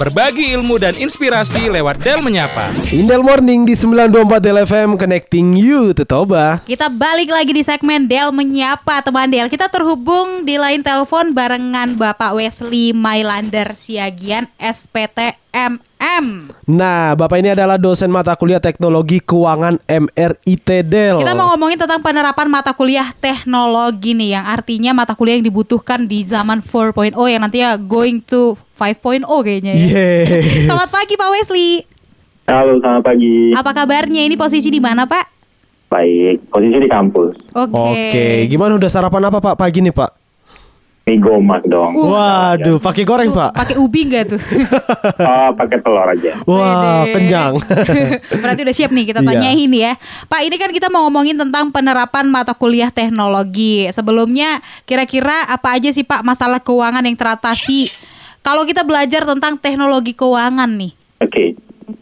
Berbagi ilmu dan inspirasi lewat Del Menyapa. Indel Morning di 924 Del FM Connecting You to Toba. Kita balik lagi di segmen Del Menyapa teman Del Kita terhubung di line telepon barengan Bapak Wesley Mailander Siagian SPTMM Nah, Bapak ini adalah dosen mata kuliah Teknologi Keuangan MRIT Del. Kita mau ngomongin tentang penerapan mata kuliah teknologi nih Yang artinya mata kuliah yang dibutuhkan di zaman 4.0 Yang nantinya going to 5.0 kayaknya ya Yes. Selamat pagi Pak Wesley Halo, selamat pagi. Apa kabarnya? Ini posisi di mana Pak? Baik, posisi di kampus. Oke Oke, gimana udah sarapan apa Pak pagi nih Pak? Mie gomak dong. Uh. Waduh, pakai goreng Pak. Pakai ubi nggak tuh? Oh, pakai telur aja. Wah, Wede. kenyang. Berarti udah siap nih kita Iya. tanyain ya. Pak, ini kan kita mau ngomongin tentang penerapan mata kuliah teknologi. Sebelumnya kira-kira apa aja sih Pak masalah keuangan yang teratasi kalau kita belajar tentang teknologi keuangan nih? Oke.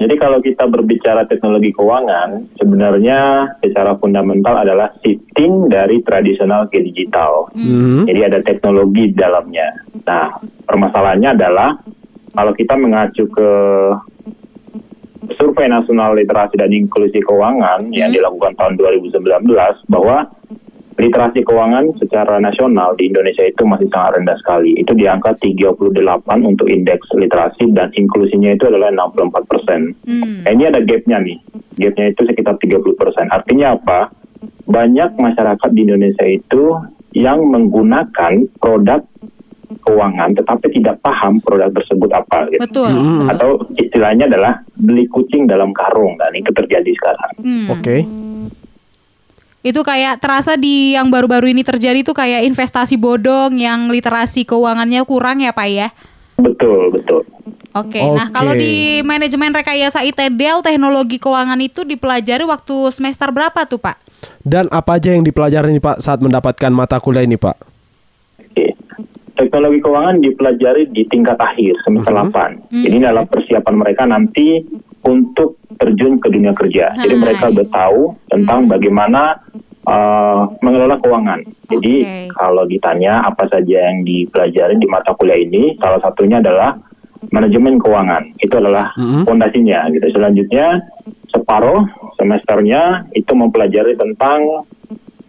Jadi kalau kita berbicara teknologi keuangan, sebenarnya secara fundamental adalah shifting dari tradisional ke digital. Mhm. Jadi ada teknologi di dalamnya. Nah, permasalahannya adalah kalau kita mengacu ke Survei Nasional Literasi dan Inklusi Keuangan yang dilakukan tahun 2019 bahwa literasi keuangan secara nasional di Indonesia itu masih sangat rendah sekali. Itu di angka 38 untuk indeks literasi dan inklusinya itu adalah 64 persen. Hmm. Nah, ini ada gapnya nih. Gapnya itu sekitar 30 persen. Artinya apa? Banyak masyarakat di Indonesia itu yang menggunakan produk keuangan tetapi tidak paham produk tersebut apa. Gitu. Betul. Atau istilahnya adalah beli kucing dalam karung. Dan itu terjadi sekarang. Hmm. Oke. Itu kayak terasa di yang baru-baru ini terjadi tuh kayak investasi bodong yang literasi keuangannya kurang ya Pak ya? Betul, betul. Oke, nah Oke. kalau di manajemen rekayasa ITDL teknologi keuangan itu dipelajari waktu semester berapa tuh Pak? Dan apa aja yang dipelajari nih Pak saat mendapatkan mata kuliah ini Pak? Teknologi keuangan dipelajari di tingkat akhir semester 8. Jadi ini adalah persiapan mereka nanti untuk terjun ke dunia kerja. Jadi Nice. mereka udah tahu tentang bagaimana uh, mengelola keuangan. Jadi kalau ditanya apa saja yang dipelajari di mata kuliah ini, salah satunya adalah manajemen keuangan. Itu adalah fondasinya. Gitu. Selanjutnya separuh semesternya itu mempelajari tentang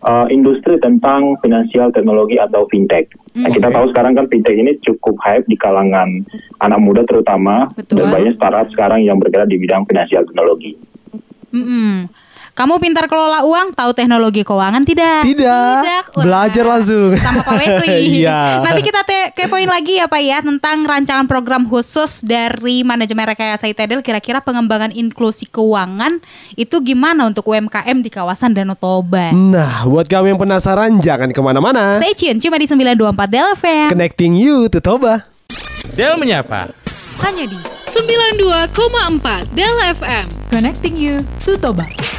uh, industri tentang finansial teknologi atau fintech. Nah, kita tahu sekarang kan fintech ini cukup hype di kalangan anak muda terutama Betul. dan banyak startup sekarang yang bergerak di bidang finansial teknologi. Mm-mm. Kamu pintar kelola uang, tahu teknologi keuangan tidak? Tidak. Wah. Belajar langsung. Sama Pak Wesley. Iya. Nanti kita te- kepoin lagi ya Pak ya tentang rancangan program khusus dari manajemen rekayasa ITDL. Kira-kira pengembangan inklusi keuangan itu gimana untuk UMKM di kawasan Danau Toba? Nah, buat kamu yang penasaran jangan ke mana-mana. Stay tune cuma di 924 Del FM. Connecting You to Toba. Del Menyapa. Hanya di 92,4 Del FM. Connecting you to Toba.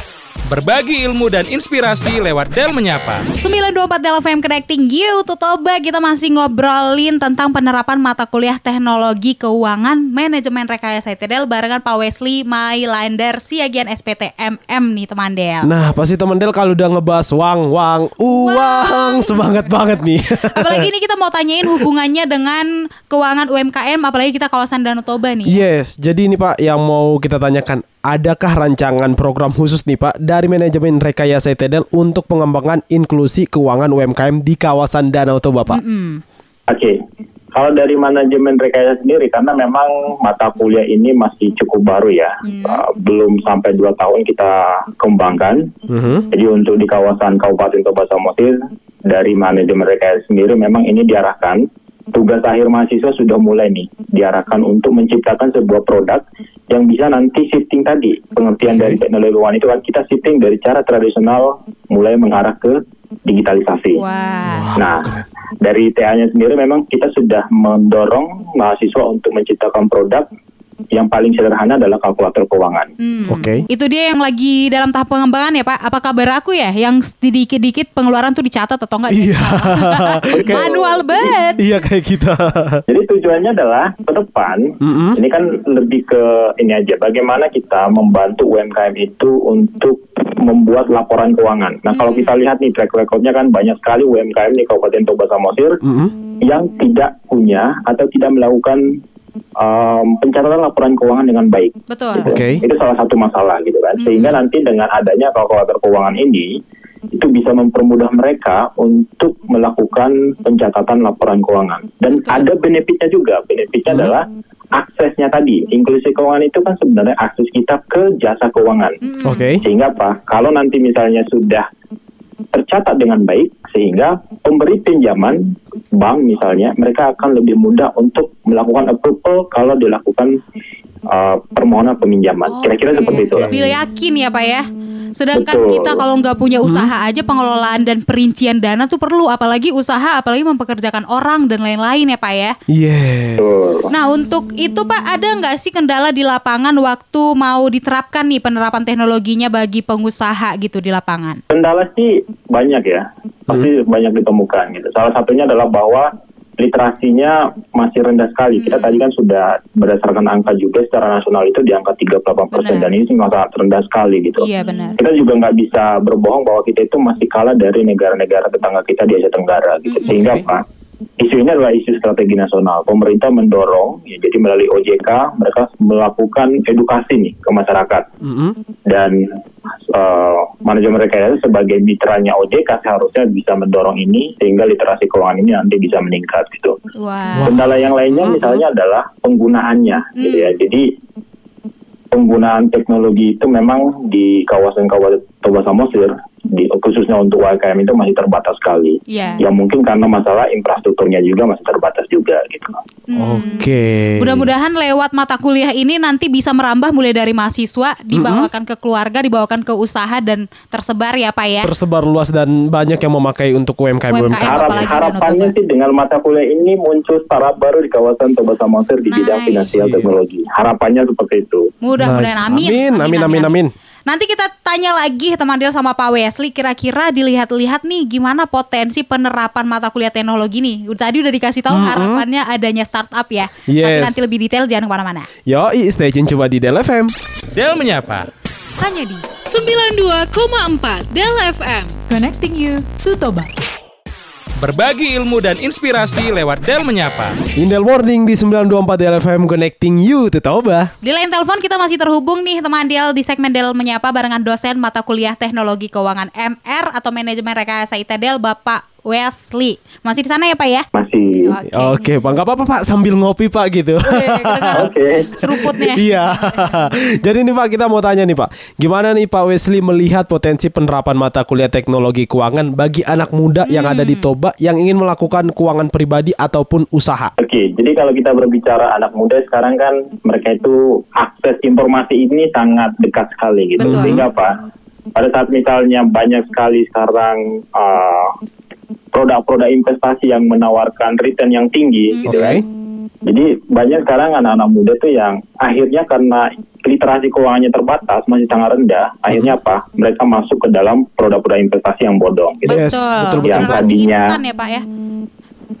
Berbagi ilmu dan inspirasi lewat Del Menyapa. 924 Del FM Connecting You to Toba Kita masih ngobrolin tentang penerapan mata kuliah teknologi keuangan manajemen rekayasa ITDL barengan Pak Wesley Mailander Siagian SPTMM nih teman Del Nah, pasti teman Del kalau udah ngebahas uang, uang, uang, semangat banget nih. Apalagi ini kita mau tanyain hubungannya dengan keuangan UMKM apalagi kita kawasan Danau Toba nih Yes, jadi ini Pak yang mau kita tanyakan, adakah rancangan program khusus nih Pak dari manajemen rekayasa ITDL untuk pengembangan inklusi keuangan UMKM di kawasan Danau Toba Pak? Mm. Oke, kalau dari manajemen rekayasa sendiri, karena memang mata kuliah ini masih cukup baru ya, Uh, belum sampai dua tahun kita kembangkan. Mhm. Jadi untuk di kawasan Kabupaten Toba Samosir, dari manajemen rekayasa sendiri memang ini diarahkan tugas akhir mahasiswa sudah mulai nih diarahkan untuk menciptakan sebuah produk yang bisa nanti shifting tadi. Pengertian dari teknologi keuangan itu kan kita shifting dari cara tradisional mulai mengarah ke digitalisasi. Wah. Nah, dari TA-nya sendiri memang kita sudah mendorong mahasiswa untuk menciptakan produk yang paling sederhana adalah kalkulator keuangan. Hmm. Oke. Itu dia yang lagi dalam tahap pengembangan ya Pak. Apa kabar aku ya yang sedikit-dikit pengeluaran tuh dicatat atau enggak? Iya. Manual banget. Iya kayak kita. Jadi tujuannya adalah ke depan, Mm-mm. ini kan lebih ke ini aja, bagaimana kita membantu UMKM itu untuk membuat laporan keuangan. Nah kalau kita lihat nih track recordnya kan banyak sekali UMKM di Kabupaten Toba Samosir Mm-mm. yang tidak punya atau tidak melakukan um, pencatatan laporan keuangan dengan baik. Betul. Gitu. Oke. Itu salah satu masalah gitu kan. Sehingga nanti dengan adanya kalkulator keuangan ini itu bisa mempermudah mereka untuk melakukan pencatatan laporan keuangan. Dan ada benefitnya juga. Benefitnya adalah aksesnya tadi. Inklusi keuangan itu kan sebenarnya akses kita ke jasa keuangan. Oke. Sehingga apa? Kalau nanti misalnya sudah tercatat dengan baik, sehingga pemberi pinjaman bank misalnya mereka akan lebih mudah untuk melakukan approval kalau dilakukan uh, permohonan peminjaman. Kira-kira Oke. seperti itu. Biar yakin ya Pak ya. Sedangkan Betul. kita kalau nggak punya usaha aja pengelolaan dan perincian dana tuh perlu apalagi usaha apalagi mempekerjakan orang dan lain-lain ya Pak ya. Yes. Betul. Nah untuk itu Pak ada nggak sih kendala di lapangan waktu mau diterapkan nih penerapan teknologinya bagi pengusaha gitu di lapangan? Kendala sih banyak ya, pasti banyak ditemukan gitu. Salah satunya adalah bahwa literasinya masih rendah sekali. Kita tadi kan sudah berdasarkan angka juga secara nasional itu di angka 38 persen dan ini sih sangat rendah sekali gitu. Iya benar. Kita juga nggak bisa berbohong bahwa kita itu masih kalah dari negara-negara tetangga kita di Asia Tenggara gitu. Sehingga Oke. apa? Isu ini adalah isu strategi nasional. Pemerintah mendorong, ya, jadi melalui OJK mereka melakukan edukasi nih ke masyarakat Mm-mm. dan eh, manajemen rekayasa sebagai mitranya OJK seharusnya bisa mendorong ini sehingga literasi keuangan ini nanti bisa meningkat gitu. Wah. Kendala yang lainnya misalnya adalah penggunaannya gitu ya. Jadi penggunaan teknologi itu memang di kawasan-kawasan Toba Samosir di khususnya untuk UMKM itu masih terbatas sekali. Iya. Ya mungkin karena masalah infrastrukturnya juga masih terbatas juga gitu. Hmm. Oke. Mudah-mudahan lewat mata kuliah ini nanti bisa merambah mulai dari mahasiswa, dibawakan ke keluarga, dibawakan ke usaha dan tersebar ya Pak ya. Tersebar luas dan banyak yang memakai untuk UMKM UMKM. UMKM. Harap, harapannya sih dengan mata kuliah ini muncul startup baru di kawasan Toba Samosir di bidang Nice. finansial teknologi. Harapannya seperti itu. Mudah-mudahan Nice. amin. Amin, amin, amin, amin. Nanti kita tanya lagi teman Del sama Pak Wesley kira-kira dilihat-lihat nih gimana potensi penerapan mata kuliah teknologi nih. Udah- Tadi udah dikasih tahu harapannya adanya startup ya. Tapi Yes. nanti lebih detail jangan ke mana-mana. Yoi, stay tune coba di Del FM. Del menyapa. Hanya di 92,4 Del FM. Connecting you to Toba. Berbagi ilmu dan inspirasi lewat Del menyapa. Indel Morning di 924 Del FM Connecting You to Toba. Di lain telepon kita masih terhubung nih teman Del di segmen Del menyapa barengan dosen mata kuliah Teknologi Keuangan MR atau Manajemen Rekayasa ITDL Bapak Wesley. Masih di sana ya Pak ya? Masih. Oke, Pak, nggak apa-apa Pak sambil ngopi Pak gitu. Oke. Seruputnya. Iya. Jadi nih Pak kita mau tanya nih Pak, gimana nih Pak Wesley melihat potensi penerapan mata kuliah teknologi keuangan bagi anak muda yang ada di Toba yang ingin melakukan keuangan pribadi ataupun usaha? Oke, jadi kalau kita berbicara anak muda sekarang kan mereka itu akses informasi ini sangat dekat sekali gitu. Betul. Sehingga apa? Pada saat misalnya banyak sekali sekarang uh, produk-produk investasi yang menawarkan return yang tinggi gitu Oke. kan. Jadi banyak sekarang anak-anak muda tuh yang akhirnya karena literasi keuangannya terbatas masih sangat rendah, akhirnya apa? Mereka masuk ke dalam produk-produk investasi yang bodong gitu. Yes, Betul. betul, betul. Yang tadinya- instan ya Pak ya.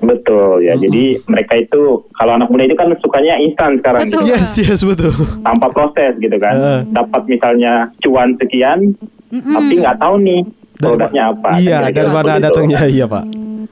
Betul ya. Jadi mereka itu kalau anak muda itu kan sukanya instan sekarang Betul. gitu. Yes, yes betul. tanpa proses gitu kan. Eh. Dapat misalnya cuan sekian, tapi nggak tahu nih produknya apa. Iya, Kan kira-kira dari mana seperti itu. datangnya iya Pak.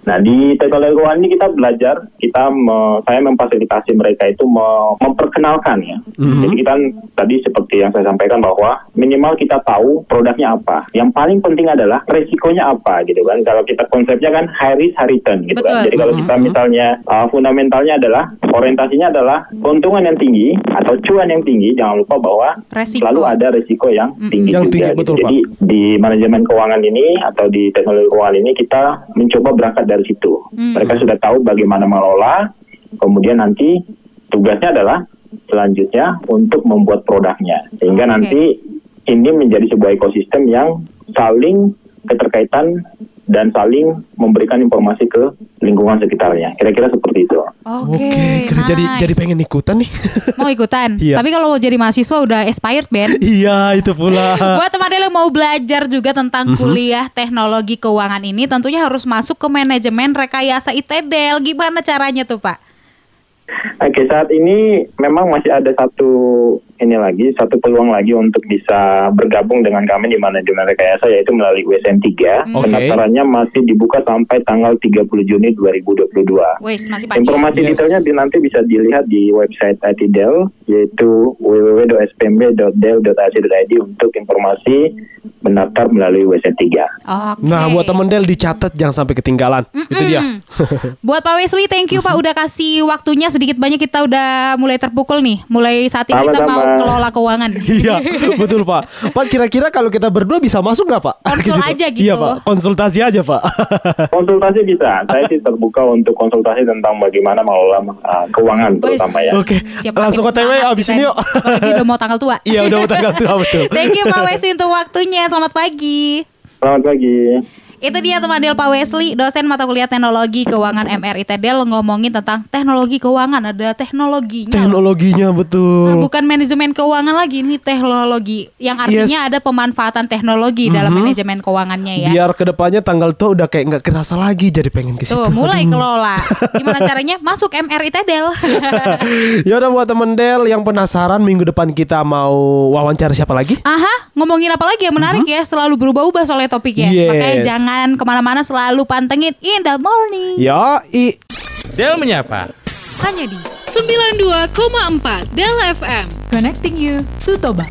Nah di teknologi keuangan ini kita belajar, kita me- saya memfasilitasi mereka itu me- memperkenalkan ya. Mhm. Jadi kita tadi seperti yang saya sampaikan bahwa minimal kita tahu produknya apa. Yang paling penting adalah resikonya apa gitu kan. Kalau kita konsepnya kan high risk high return gitu kan. Betul. Jadi kalau kita misalnya uh, fundamentalnya adalah orientasinya adalah keuntungan yang tinggi atau cuan yang tinggi, jangan lupa bahwa Resiko. selalu ada resiko yang tinggi Yang juga. tinggi, gitu. betul, Jadi di manajemen keuangan ini atau di teknologi keuangan ini kita mencoba berangkat dari situ. Hmm. Mereka sudah tahu bagaimana mengelola, kemudian nanti tugasnya adalah selanjutnya untuk membuat produknya. Sehingga Oke. nanti ini menjadi sebuah ekosistem yang saling keterkaitan dan saling memberikan informasi ke lingkungan sekitarnya. Kira-kira seperti itu. Oke, jadi nice. jadi pengen ikutan nih. mau ikutan. Iya. Tapi kalau mau jadi mahasiswa udah expired Ben. iya, itu pula. Buat teman-teman yang mau belajar juga tentang Mhm. kuliah teknologi keuangan ini tentunya harus masuk ke manajemen rekayasa ITDL. Gimana caranya tuh Pak? Oke, saat ini memang masih ada satu ini lagi, satu peluang lagi untuk bisa bergabung dengan kami di manajemen rekayasa yaitu melalui USN 3. Oke. Pendaftarannya masih dibuka sampai tanggal 30 Juni 2022. Wes masih pagi. Informasi Yes. detailnya di- nanti bisa dilihat di website IT Dell yaitu www.spmb.del.ac.id untuk informasi mendaftar melalui WSN 3. Oke. Nah, buat temen Del dicatat jangan sampai ketinggalan. Itu dia. Buat Pak Wesley, thank you Pak udah kasih waktunya sedikit banyak kita udah mulai terpukul nih. Mulai saat ini kita Sama-sama. mau kelola keuangan. Iya, betul Pak. Pak kira-kira kalau kita berdua bisa masuk nggak Pak? Konsul aja gitu. Iya Pak, konsultasi aja Pak. Konsultasi bisa. Saya sih terbuka untuk konsultasi tentang bagaimana mengelola uh, keuangan Wes. terutama ya. Oke, Siap langsung OTW semangat abis ini yuk. Apalagi udah mau tanggal tua. Iya udah mau tanggal tua betul. Thank you Pak Wesley untuk waktunya. Selamat pagi. Selamat pagi. Itu dia teman Del Pak Wesley, dosen mata kuliah teknologi keuangan MRI Del ngomongin tentang teknologi keuangan. Ada teknologinya. loh. Teknologinya Nah, betul. bukan manajemen keuangan lagi, ini teknologi. Yang artinya Yes. ada pemanfaatan teknologi dalam manajemen keuangannya ya. Biar ke depannya tanggal tua udah kayak nggak kerasa lagi jadi pengen ke situ. Tuh, mulai kelola. Gimana caranya? Masuk MRI Del. ya udah buat temen Del yang penasaran minggu depan kita mau wawancara siapa lagi? Aha, ngomongin apa lagi yang menarik ya? Selalu berubah-ubah soalnya topiknya. Yes. Makanya jangan ke mana-mana, selalu pantengin In The Morning. Ya, i Del menyapa. Hanya di 92,4 Del FM. Connecting you to Toba.